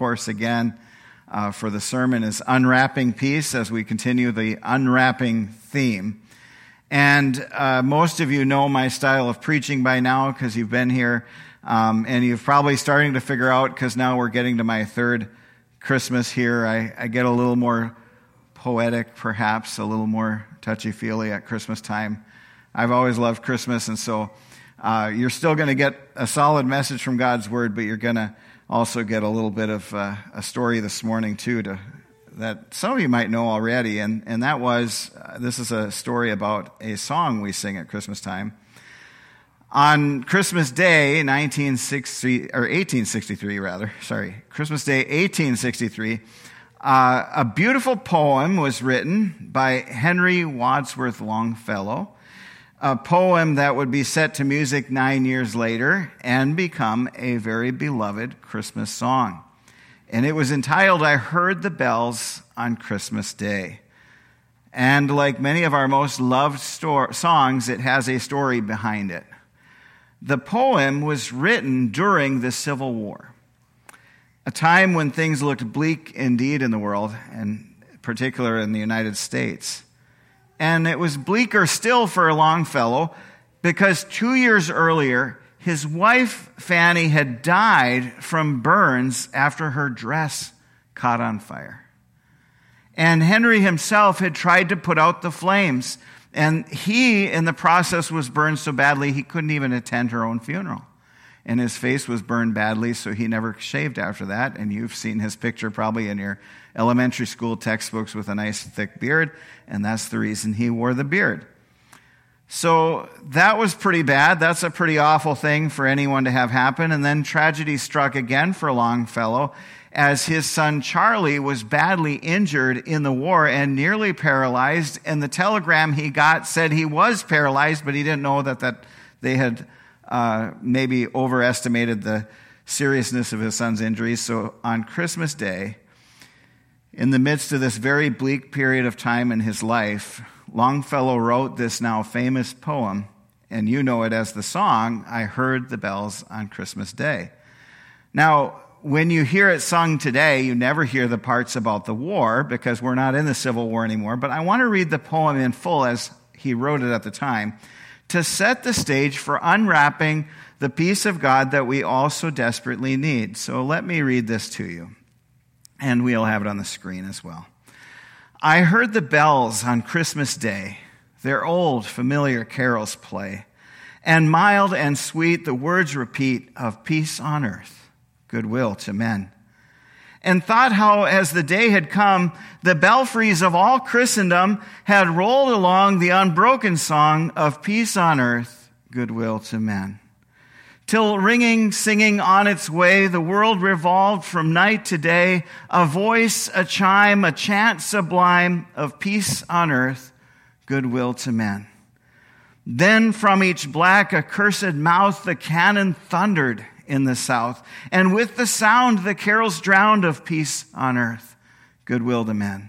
course, again, uh, for the sermon is Unwrapping Peace as we continue the unwrapping theme. And uh, most of you know my style of preaching by now because you've been here. Um, and you're probably starting to figure out because now we're getting to my third Christmas here. I, I get a little more poetic, perhaps, a little more touchy feely at Christmas time. I've always loved Christmas, and so uh, you're still going to get a solid message from God's Word, but you're going to also get a little bit of uh, a story this morning, too, to, that some of you might know already. And, and that was uh, this is a story about a song we sing at Christmas time. On Christmas Day, 1960, or 1863, rather, sorry, Christmas Day, 1863, uh, a beautiful poem was written by Henry Wadsworth Longfellow a poem that would be set to music nine years later and become a very beloved Christmas song. And it was entitled, I Heard the Bells on Christmas Day. And like many of our most loved songs, it has a story behind it. The poem was written during the Civil War, a time when things looked bleak indeed in the world, and particular in the United States. And it was bleaker still for Longfellow because two years earlier, his wife Fanny had died from burns after her dress caught on fire. And Henry himself had tried to put out the flames. And he, in the process, was burned so badly he couldn't even attend her own funeral. And his face was burned badly, so he never shaved after that. And you've seen his picture probably in your elementary school textbooks with a nice thick beard, and that's the reason he wore the beard. So that was pretty bad. That's a pretty awful thing for anyone to have happen. And then tragedy struck again for Longfellow as his son Charlie was badly injured in the war and nearly paralyzed. And the telegram he got said he was paralyzed, but he didn't know that, that they had uh, maybe overestimated the seriousness of his son's injuries. So on Christmas Day, in the midst of this very bleak period of time in his life, Longfellow wrote this now famous poem, and you know it as the song, I Heard the Bells on Christmas Day. Now, when you hear it sung today, you never hear the parts about the war because we're not in the Civil War anymore. But I want to read the poem in full as he wrote it at the time to set the stage for unwrapping the peace of God that we all so desperately need. So let me read this to you and we'll have it on the screen as well. I heard the bells on Christmas Day, their old familiar carols play, and mild and sweet the words repeat of peace on earth, goodwill to men. And thought how, as the day had come, the belfries of all Christendom had rolled along the unbroken song of peace on earth, goodwill to men till ringing, singing on its way, the world revolved from night to day, a voice, a chime, a chant sublime of peace on earth, goodwill to men. Then from each black accursed mouth the cannon thundered in the south, and with the sound the carols drowned of peace on earth, goodwill to men.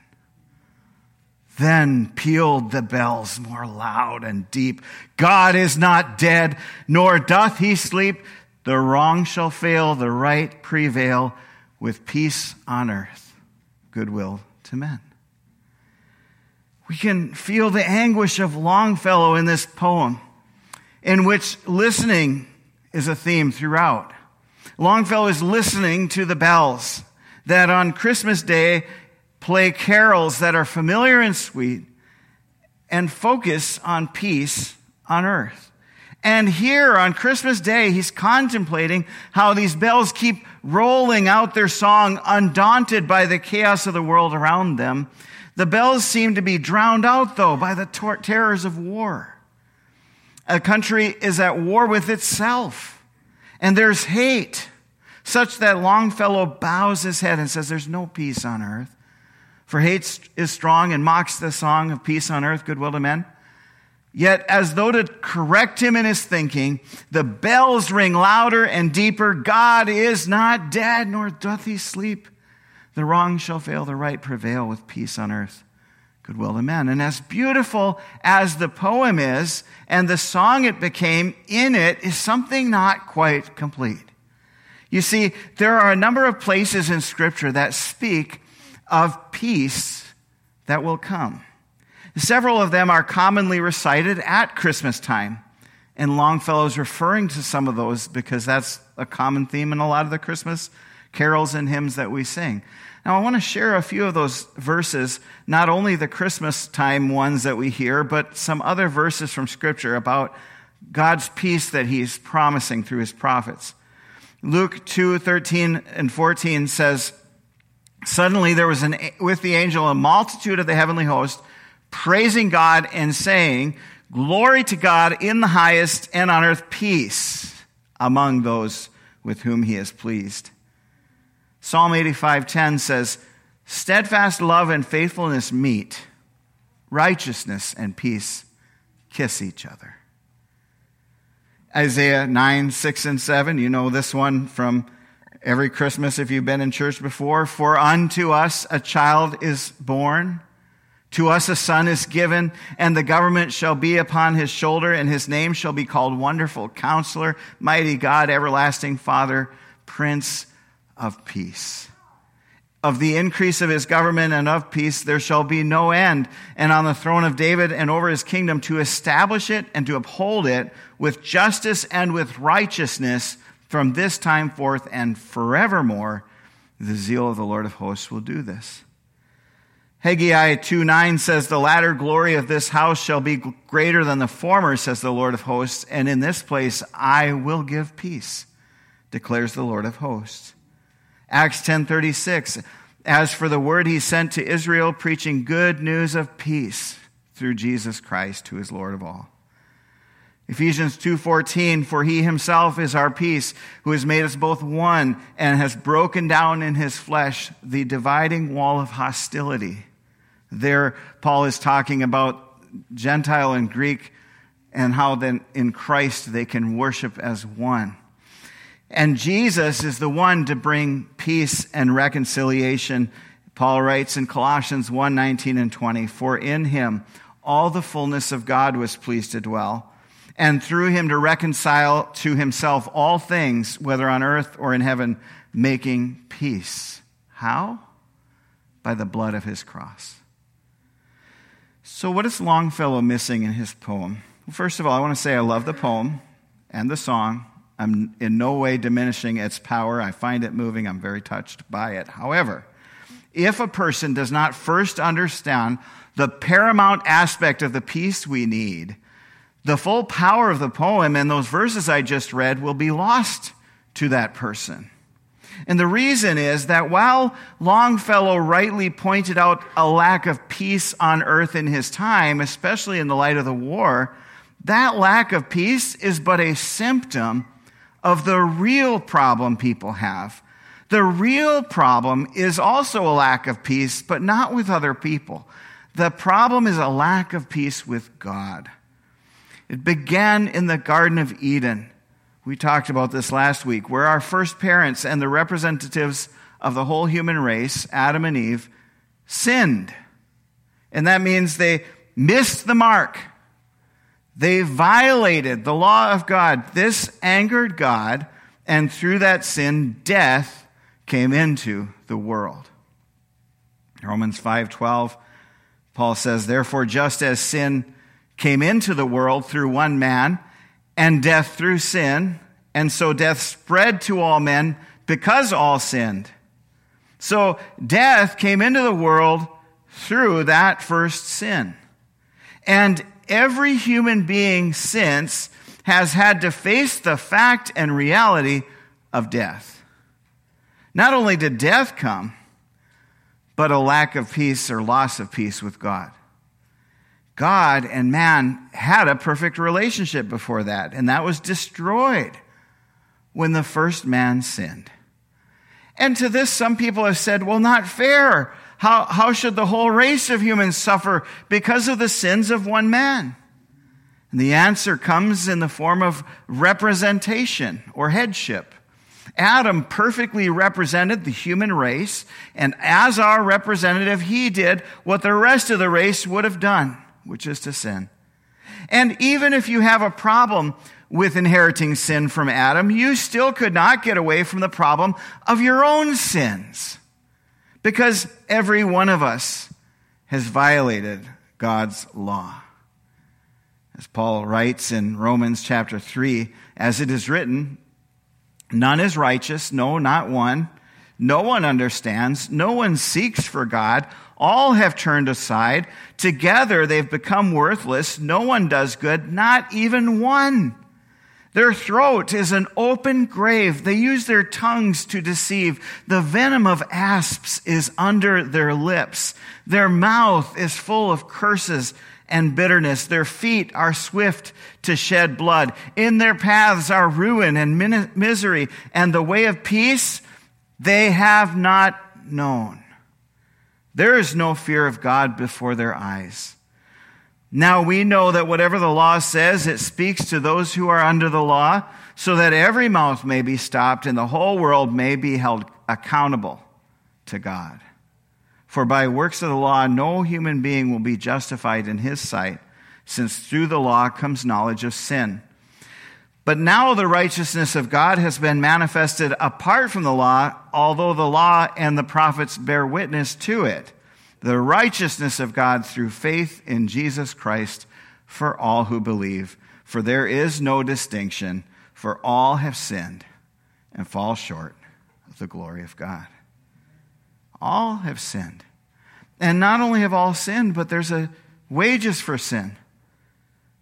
Then pealed the bells more loud and deep. God is not dead, nor doth he sleep. The wrong shall fail, the right prevail, with peace on earth, goodwill to men. We can feel the anguish of Longfellow in this poem, in which listening is a theme throughout. Longfellow is listening to the bells that on Christmas Day play carols that are familiar and sweet, and focus on peace on earth. And here on Christmas Day, he's contemplating how these bells keep rolling out their song, undaunted by the chaos of the world around them. The bells seem to be drowned out, though, by the tor- terrors of war. A country is at war with itself, and there's hate, such that Longfellow bows his head and says, There's no peace on earth. For hate is strong and mocks the song of peace on earth, goodwill to men. Yet, as though to correct him in his thinking, the bells ring louder and deeper. God is not dead, nor doth he sleep. The wrong shall fail, the right prevail with peace on earth, goodwill to men. And as beautiful as the poem is, and the song it became, in it is something not quite complete. You see, there are a number of places in Scripture that speak of peace that will come. Several of them are commonly recited at Christmas time. And Longfellow's referring to some of those because that's a common theme in a lot of the Christmas carols and hymns that we sing. Now, I want to share a few of those verses, not only the Christmas time ones that we hear, but some other verses from Scripture about God's peace that He's promising through His prophets. Luke 2 13 and 14 says, Suddenly there was an, with the angel a multitude of the heavenly host praising God and saying, Glory to God in the highest and on earth peace among those with whom he is pleased. Psalm 85:10 says, Steadfast love and faithfulness meet, righteousness and peace kiss each other. Isaiah 9, 6, and 7, you know this one from every Christmas if you've been in church before. For unto us a child is born, to us a son is given, and the government shall be upon his shoulder, and his name shall be called Wonderful Counselor, Mighty God, Everlasting Father, Prince of Peace. Of the increase of his government and of peace there shall be no end, and on the throne of David and over his kingdom to establish it and to uphold it with justice and with righteousness from this time forth and forevermore, the zeal of the Lord of hosts will do this. Haggai 2 9 says, The latter glory of this house shall be greater than the former, says the Lord of hosts, and in this place I will give peace, declares the Lord of hosts. Acts 10:36 As for the word he sent to Israel preaching good news of peace through Jesus Christ who is Lord of all. Ephesians 2:14 For he himself is our peace who has made us both one and has broken down in his flesh the dividing wall of hostility. There Paul is talking about Gentile and Greek and how then in Christ they can worship as one. And Jesus is the one to bring peace and reconciliation. Paul writes in Colossians 1 19 and 20, For in him all the fullness of God was pleased to dwell and through him to reconcile to himself all things, whether on earth or in heaven, making peace. How? By the blood of his cross. So, what is Longfellow missing in his poem? Well, first of all, I want to say I love the poem and the song. I'm in no way diminishing its power. I find it moving. I'm very touched by it. However, if a person does not first understand the paramount aspect of the peace we need, the full power of the poem and those verses I just read will be lost to that person. And the reason is that while Longfellow rightly pointed out a lack of peace on earth in his time, especially in the light of the war, that lack of peace is but a symptom of the real problem people have. The real problem is also a lack of peace, but not with other people. The problem is a lack of peace with God. It began in the Garden of Eden. We talked about this last week, where our first parents and the representatives of the whole human race, Adam and Eve, sinned. And that means they missed the mark. They violated the law of God. This angered God, and through that sin, death came into the world. Romans 5:12 Paul says, "Therefore just as sin came into the world through one man, and death through sin. And so death spread to all men because all sinned. So death came into the world through that first sin. And every human being since has had to face the fact and reality of death. Not only did death come, but a lack of peace or loss of peace with God. God and man had a perfect relationship before that, and that was destroyed when the first man sinned. And to this, some people have said, well, not fair. How, how should the whole race of humans suffer because of the sins of one man? And the answer comes in the form of representation or headship. Adam perfectly represented the human race, and as our representative, he did what the rest of the race would have done, which is to sin. And even if you have a problem with inheriting sin from Adam, you still could not get away from the problem of your own sins. Because every one of us has violated God's law. As Paul writes in Romans chapter 3, as it is written, none is righteous, no, not one. No one understands, no one seeks for God. All have turned aside. Together they've become worthless. No one does good, not even one. Their throat is an open grave. They use their tongues to deceive. The venom of asps is under their lips. Their mouth is full of curses and bitterness. Their feet are swift to shed blood. In their paths are ruin and misery, and the way of peace they have not known. There is no fear of God before their eyes. Now we know that whatever the law says, it speaks to those who are under the law, so that every mouth may be stopped and the whole world may be held accountable to God. For by works of the law, no human being will be justified in his sight, since through the law comes knowledge of sin. But now the righteousness of God has been manifested apart from the law, although the law and the prophets bear witness to it the righteousness of God through faith in Jesus Christ for all who believe. For there is no distinction, for all have sinned and fall short of the glory of God. All have sinned. And not only have all sinned, but there's a wages for sin.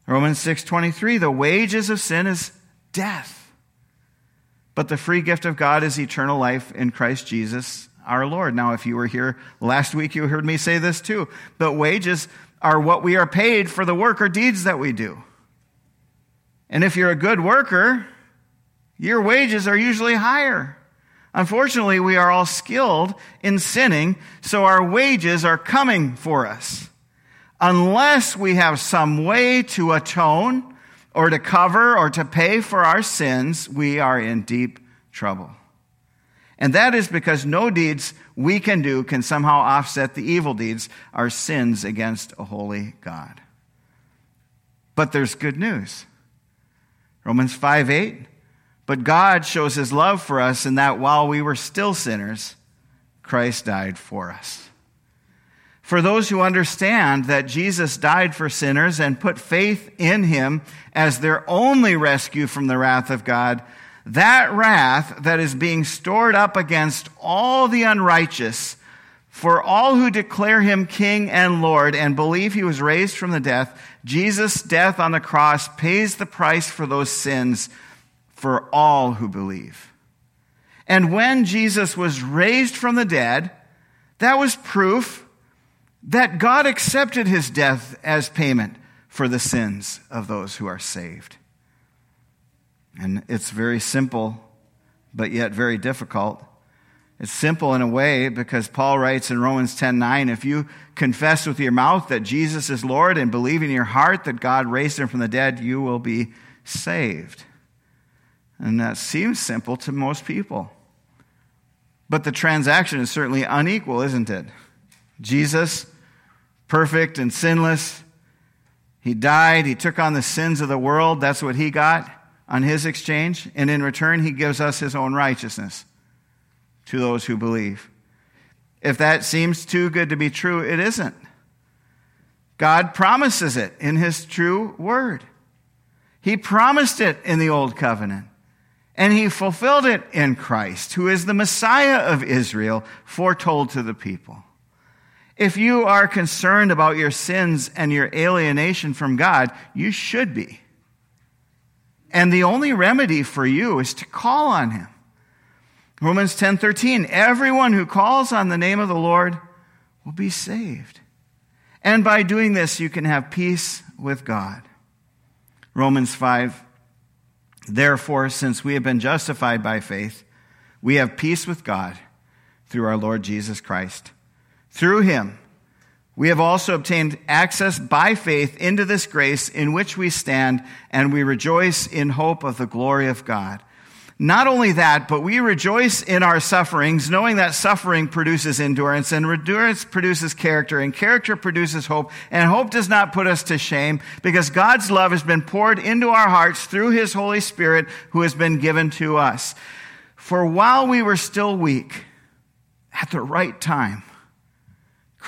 Romans 6:23 the wages of sin is death. But the free gift of God is eternal life in Christ Jesus our Lord. Now, if you were here last week, you heard me say this too. But wages are what we are paid for the work or deeds that we do. And if you're a good worker, your wages are usually higher. Unfortunately, we are all skilled in sinning, so our wages are coming for us. Unless we have some way to atone or to cover or to pay for our sins, we are in deep trouble. And that is because no deeds we can do can somehow offset the evil deeds, our sins against a holy God. But there's good news. Romans 5 8. But God shows his love for us in that while we were still sinners, Christ died for us. For those who understand that Jesus died for sinners and put faith in him as their only rescue from the wrath of God, that wrath that is being stored up against all the unrighteous for all who declare him king and lord and believe he was raised from the death jesus death on the cross pays the price for those sins for all who believe. And when jesus was raised from the dead that was proof that god accepted his death as payment for the sins of those who are saved and it's very simple, but yet very difficult. It's simple in a way because Paul writes in Romans 10 9, if you confess with your mouth that Jesus is Lord and believe in your heart that God raised him from the dead, you will be saved. And that seems simple to most people. But the transaction is certainly unequal, isn't it? Jesus, perfect and sinless, he died, he took on the sins of the world. That's what he got on his exchange, and in return, he gives us his own righteousness to those who believe. If that seems too good to be true, it isn't. God promises it in his true word. He promised it in the old covenant, and he fulfilled it in Christ, who is the Messiah of Israel, foretold to the people. If you are concerned about your sins and your alienation from God, you should be. And the only remedy for you is to call on him. Romans 10:13 Everyone who calls on the name of the Lord will be saved. And by doing this you can have peace with God. Romans 5 Therefore since we have been justified by faith we have peace with God through our Lord Jesus Christ Through him, we have also obtained access by faith into this grace in which we stand, and we rejoice in hope of the glory of God. Not only that, but we rejoice in our sufferings, knowing that suffering produces endurance, and endurance produces character, and character produces hope, and hope does not put us to shame, because God's love has been poured into our hearts through His Holy Spirit, who has been given to us. For while we were still weak, at the right time,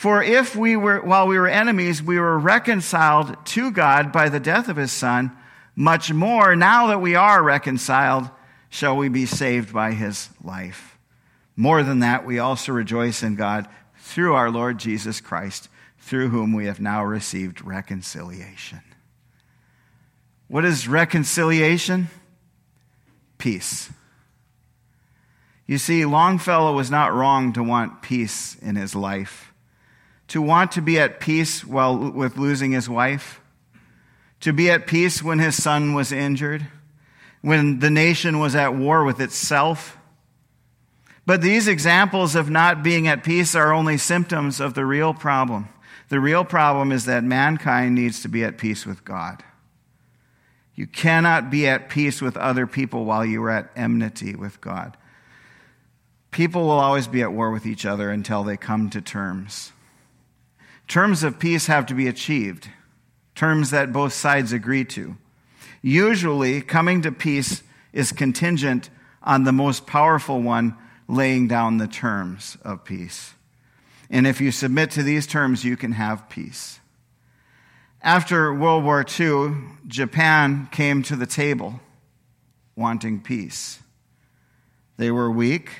For if we were, while we were enemies, we were reconciled to God by the death of his son, much more, now that we are reconciled, shall we be saved by his life. More than that, we also rejoice in God through our Lord Jesus Christ, through whom we have now received reconciliation. What is reconciliation? Peace. You see, Longfellow was not wrong to want peace in his life, to want to be at peace while with losing his wife, to be at peace when his son was injured when the nation was at war with itself. But these examples of not being at peace are only symptoms of the real problem. The real problem is that mankind needs to be at peace with God. You cannot be at peace with other people while you are at enmity with God. People will always be at war with each other until they come to terms. Terms of peace have to be achieved, terms that both sides agree to. Usually, coming to peace is contingent on the most powerful one laying down the terms of peace. And if you submit to these terms, you can have peace. After World War II, Japan came to the table wanting peace. They were weak,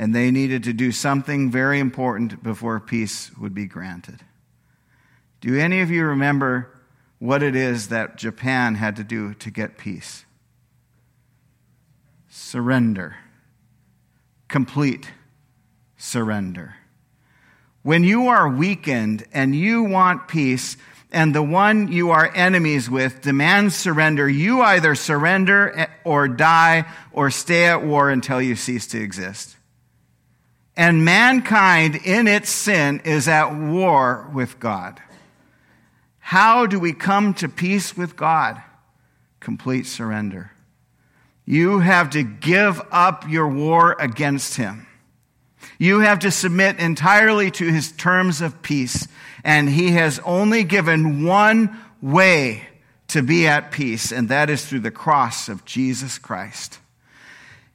and they needed to do something very important before peace would be granted. Do any of you remember what it is that Japan had to do to get peace surrender, complete surrender. When you are weakened and you want peace, and the one you are enemies with demands surrender, you either surrender or die or stay at war until you cease to exist. And mankind in its sin is at war with God. How do we come to peace with God? Complete surrender. You have to give up your war against him. You have to submit entirely to his terms of peace. And he has only given one way to be at peace, and that is through the cross of Jesus Christ.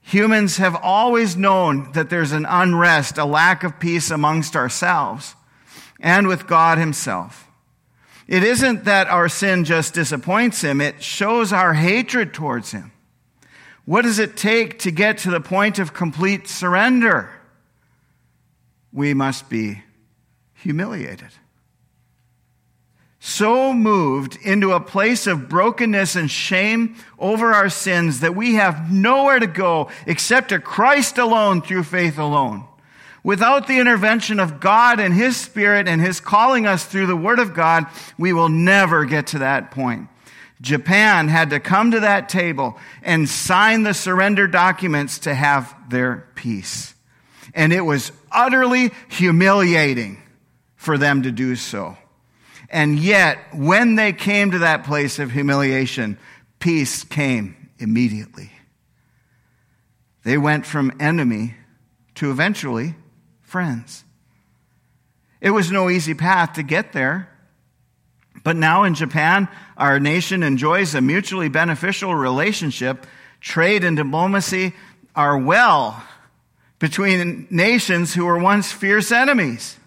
Humans have always known that there's an unrest, a lack of peace amongst ourselves and with God himself. It isn't that our sin just disappoints him, it shows our hatred towards him. What does it take to get to the point of complete surrender? We must be humiliated. So moved into a place of brokenness and shame over our sins that we have nowhere to go except to Christ alone through faith alone. Without the intervention of God and His Spirit and His calling us through the Word of God, we will never get to that point. Japan had to come to that table and sign the surrender documents to have their peace. And it was utterly humiliating for them to do so. And yet, when they came to that place of humiliation, peace came immediately. They went from enemy to eventually friends. It was no easy path to get there. But now in Japan, our nation enjoys a mutually beneficial relationship. Trade and diplomacy are well between nations who were once fierce enemies.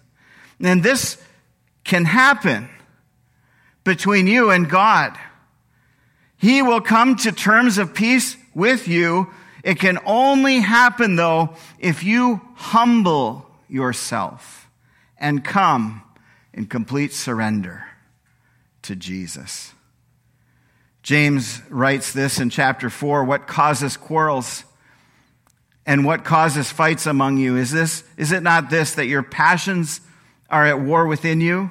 And this can happen between you and God. He will come to terms of peace with you. It can only happen, though, if you humble yourself and come in complete surrender to Jesus. James writes this in chapter 4 What causes quarrels and what causes fights among you? Is, this, is it not this, that your passions are at war within you?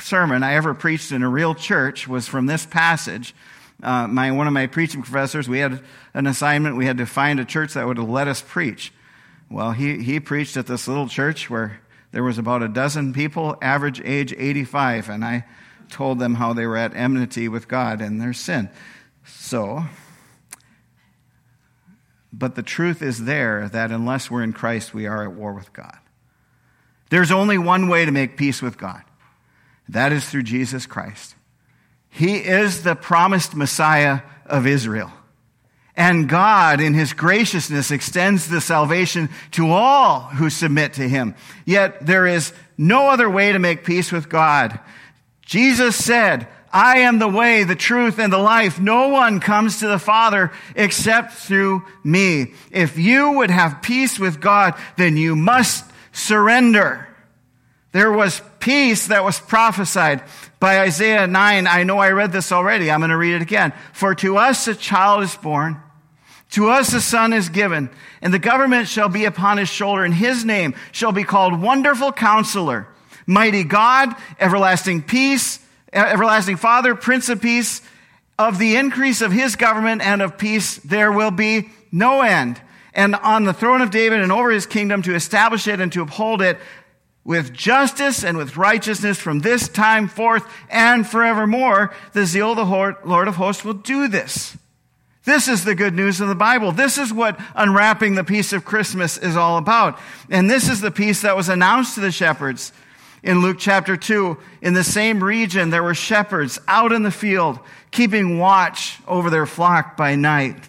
sermon I ever preached in a real church was from this passage. Uh, my, one of my preaching professors, we had an assignment. We had to find a church that would let us preach. Well, he, he preached at this little church where there was about a dozen people, average age 85, and I told them how they were at enmity with God and their sin. So, but the truth is there that unless we're in Christ, we are at war with God. There's only one way to make peace with God. That is through Jesus Christ. He is the promised Messiah of Israel. And God, in his graciousness, extends the salvation to all who submit to him. Yet there is no other way to make peace with God. Jesus said, I am the way, the truth, and the life. No one comes to the Father except through me. If you would have peace with God, then you must surrender. There was peace that was prophesied by Isaiah 9. I know I read this already. I'm going to read it again. For to us a child is born. To us a son is given, and the government shall be upon his shoulder, and his name shall be called Wonderful Counselor, Mighty God, Everlasting Peace, Everlasting Father, Prince of Peace. Of the increase of his government and of peace, there will be no end. And on the throne of David and over his kingdom to establish it and to uphold it with justice and with righteousness from this time forth and forevermore. The zeal of the Lord of hosts will do this. This is the good news of the Bible. This is what unwrapping the peace of Christmas is all about. And this is the peace that was announced to the shepherds in Luke chapter 2. In the same region, there were shepherds out in the field, keeping watch over their flock by night.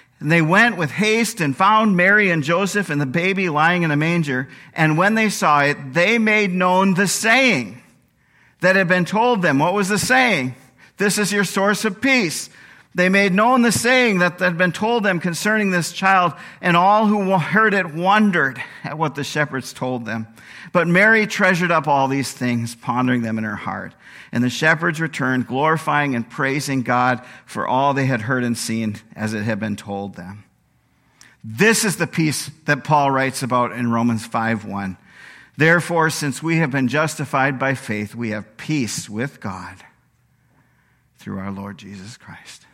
And they went with haste and found Mary and Joseph and the baby lying in a manger. And when they saw it, they made known the saying that had been told them. What was the saying? This is your source of peace. They made known the saying that had been told them concerning this child, and all who heard it wondered at what the shepherds told them. But Mary treasured up all these things, pondering them in her heart. And the shepherds returned, glorifying and praising God for all they had heard and seen as it had been told them. This is the peace that Paul writes about in Romans 5 1. Therefore, since we have been justified by faith, we have peace with God through our Lord Jesus Christ.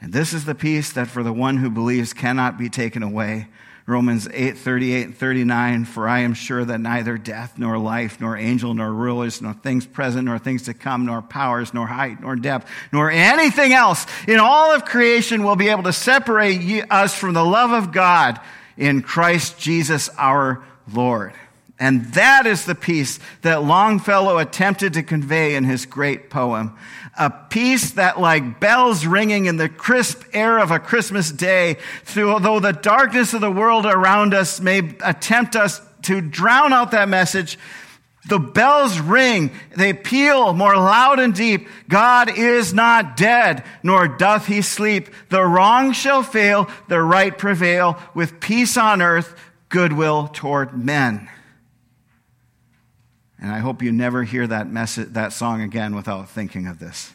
And this is the peace that for the one who believes cannot be taken away. Romans 8, 38 and 39, for I am sure that neither death, nor life, nor angel, nor rulers, nor things present, nor things to come, nor powers, nor height, nor depth, nor anything else in all of creation will be able to separate us from the love of God in Christ Jesus our Lord. And that is the peace that Longfellow attempted to convey in his great poem. A peace that, like bells ringing in the crisp air of a Christmas day, through, although the darkness of the world around us may attempt us to drown out that message, the bells ring, they peal more loud and deep. God is not dead, nor doth he sleep. The wrong shall fail, the right prevail, with peace on earth, goodwill toward men. And I hope you never hear that, message, that song again without thinking of this.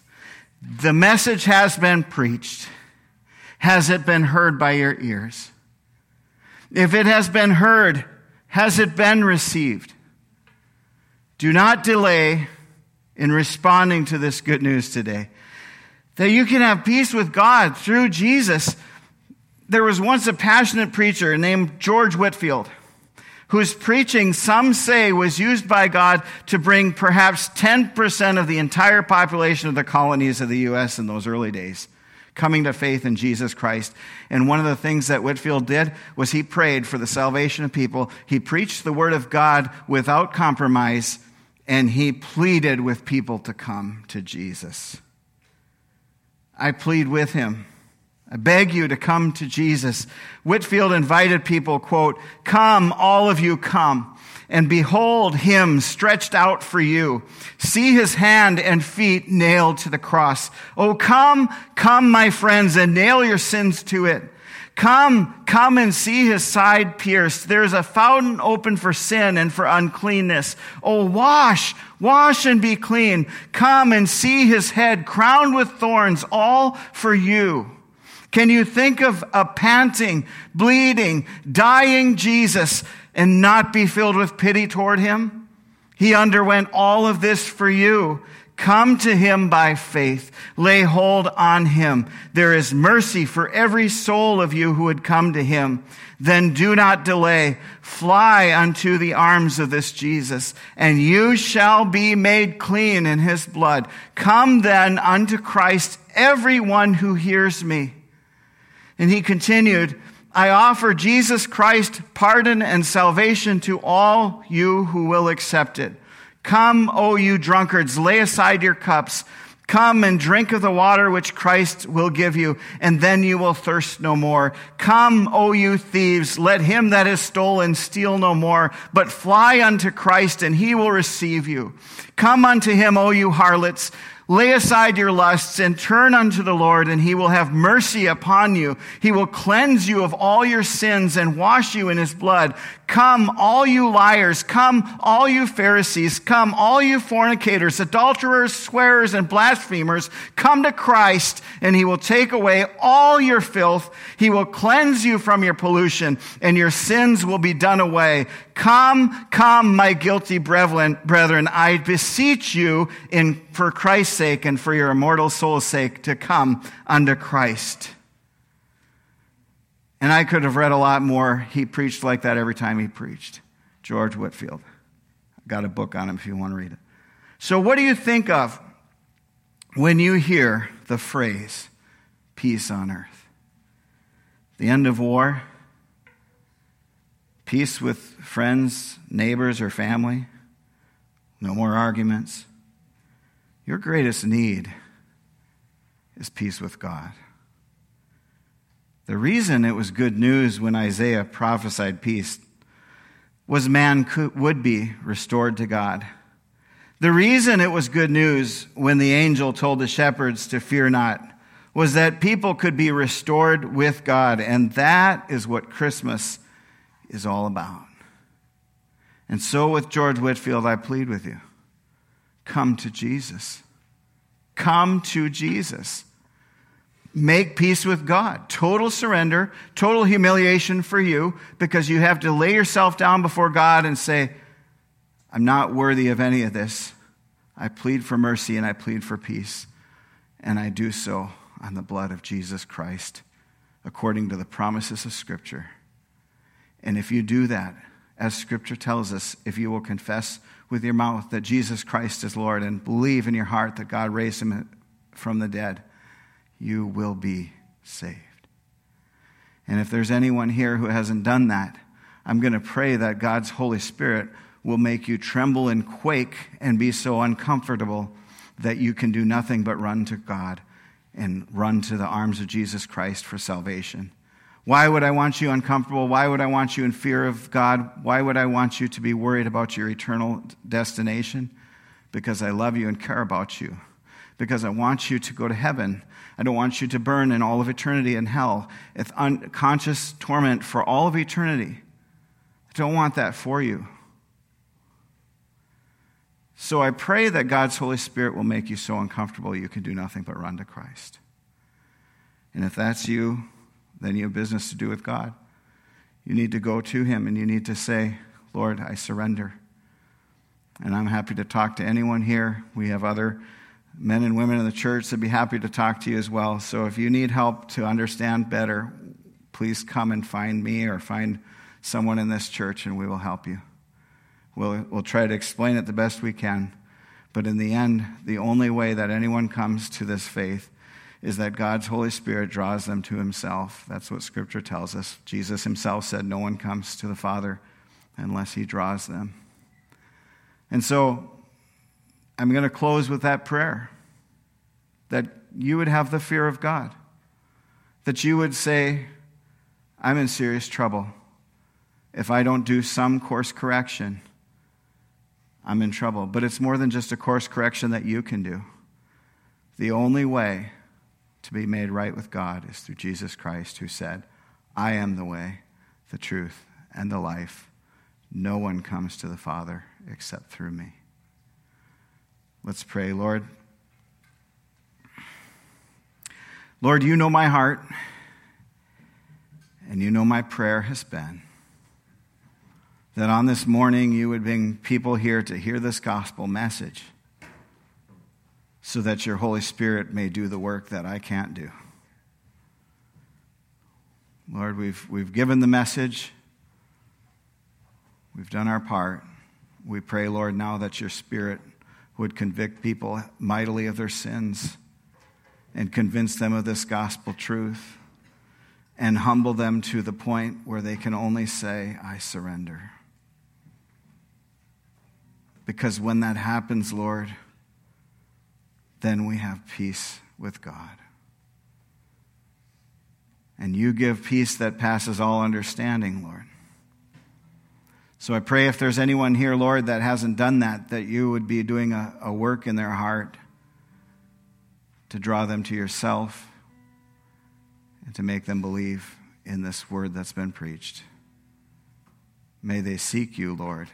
The message has been preached. Has it been heard by your ears? If it has been heard, has it been received? Do not delay in responding to this good news today. That you can have peace with God through Jesus. There was once a passionate preacher named George Whitefield whose preaching some say was used by God to bring perhaps 10% of the entire population of the colonies of the U.S. in those early days coming to faith in Jesus Christ. And one of the things that Whitefield did was he prayed for the salvation of people. He preached the word of God without compromise, and he pleaded with people to come to Jesus. I plead with him I beg you to come to Jesus. Whitefield invited people, quote, come, all of you come, and behold him stretched out for you. See his hand and feet nailed to the cross. Oh, come, come, my friends, and nail your sins to it. Come, come and see his side pierced. There's a fountain open for sin and for uncleanness. Oh, wash, wash and be clean. Come and see his head crowned with thorns, all for you. Can you think of a panting, bleeding, dying Jesus and not be filled with pity toward him? He underwent all of this for you. Come to him by faith. Lay hold on him. There is mercy for every soul of you who would come to him. Then do not delay. Fly unto the arms of this Jesus, and you shall be made clean in his blood. Come then unto Christ, everyone who hears me. And he continued, I offer Jesus Christ pardon and salvation to all you who will accept it. Come, O you drunkards, lay aside your cups. Come and drink of the water which Christ will give you, and then you will thirst no more. Come, O you thieves, let him that is stolen steal no more, but fly unto Christ, and he will receive you. Come unto him, O you harlots. Lay aside your lusts and turn unto the Lord, and he will have mercy upon you. He will cleanse you of all your sins and wash you in his blood. Come, all you liars. Come, all you Pharisees. Come, all you fornicators, adulterers, swearers, and blasphemers. Come to Christ, and he will take away all your filth. He will cleanse you from your pollution, and your sins will be done away. Come, come, my guilty brethren, I beseech you in, for Christ's sake and for your immortal soul's sake to come unto Christ. And I could have read a lot more. He preached like that every time he preached. George Whitefield. I've got a book on him if you want to read it. So, what do you think of when you hear the phrase, peace on earth? The end of war? Peace with friends, neighbors, or family. No more arguments. Your greatest need is peace with God. The reason it was good news when Isaiah prophesied peace was man could, would be restored to God. The reason it was good news when the angel told the shepherds to fear not was that people could be restored with God. And that is what Christmas is all about. And so, with George Whitefield, I plead with you come to Jesus. Come to Jesus. Make peace with God. Total surrender, total humiliation for you because you have to lay yourself down before God and say, I'm not worthy of any of this. I plead for mercy and I plead for peace. And I do so on the blood of Jesus Christ according to the promises of Scripture. And if you do that, as Scripture tells us, if you will confess with your mouth that Jesus Christ is Lord and believe in your heart that God raised him from the dead, you will be saved. And if there's anyone here who hasn't done that, I'm going to pray that God's Holy Spirit will make you tremble and quake and be so uncomfortable that you can do nothing but run to God and run to the arms of Jesus Christ for salvation. Why would I want you uncomfortable? Why would I want you in fear of God? Why would I want you to be worried about your eternal destination? Because I love you and care about you. Because I want you to go to heaven. I don't want you to burn in all of eternity in hell, with unconscious torment for all of eternity. I don't want that for you. So I pray that God's Holy Spirit will make you so uncomfortable you can do nothing but run to Christ. And if that's you, then you have business to do with God. You need to go to Him and you need to say, Lord, I surrender. And I'm happy to talk to anyone here. We have other men and women in the church that'd be happy to talk to you as well. So if you need help to understand better, please come and find me or find someone in this church and we will help you. We'll, we'll try to explain it the best we can. But in the end, the only way that anyone comes to this faith is that God's Holy Spirit draws them to Himself. That's what Scripture tells us. Jesus Himself said, No one comes to the Father unless He draws them. And so I'm going to close with that prayer that you would have the fear of God, that you would say, I'm in serious trouble. If I don't do some course correction, I'm in trouble. But it's more than just a course correction that you can do. The only way to be made right with God is through Jesus Christ, who said, I am the way, the truth, and the life. No one comes to the Father except through me. Let's pray, Lord. Lord, you know my heart, and you know my prayer has been that on this morning you would bring people here to hear this gospel message so that your Holy Spirit may do the work that I can't do. Lord, we've, we've given the message, we've done our part. We pray, Lord, now that your Spirit would convict people mightily of their sins and convince them of this gospel truth and humble them to the point where they can only say, I surrender. Because when that happens, Lord, then we have peace with God. And you give peace that passes all understanding, Lord. So I pray if there's anyone here, Lord, that hasn't done that, that you would be doing a, a work in their heart to draw them to yourself and to make them believe in this word that's been preached. May they seek you, Lord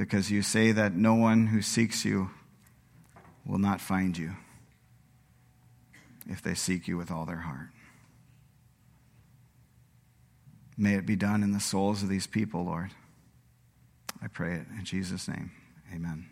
because you say that no one who seeks you will not find you if they seek you with all their heart. May it be done in the souls of these people, Lord. I pray it in Jesus' name. Amen.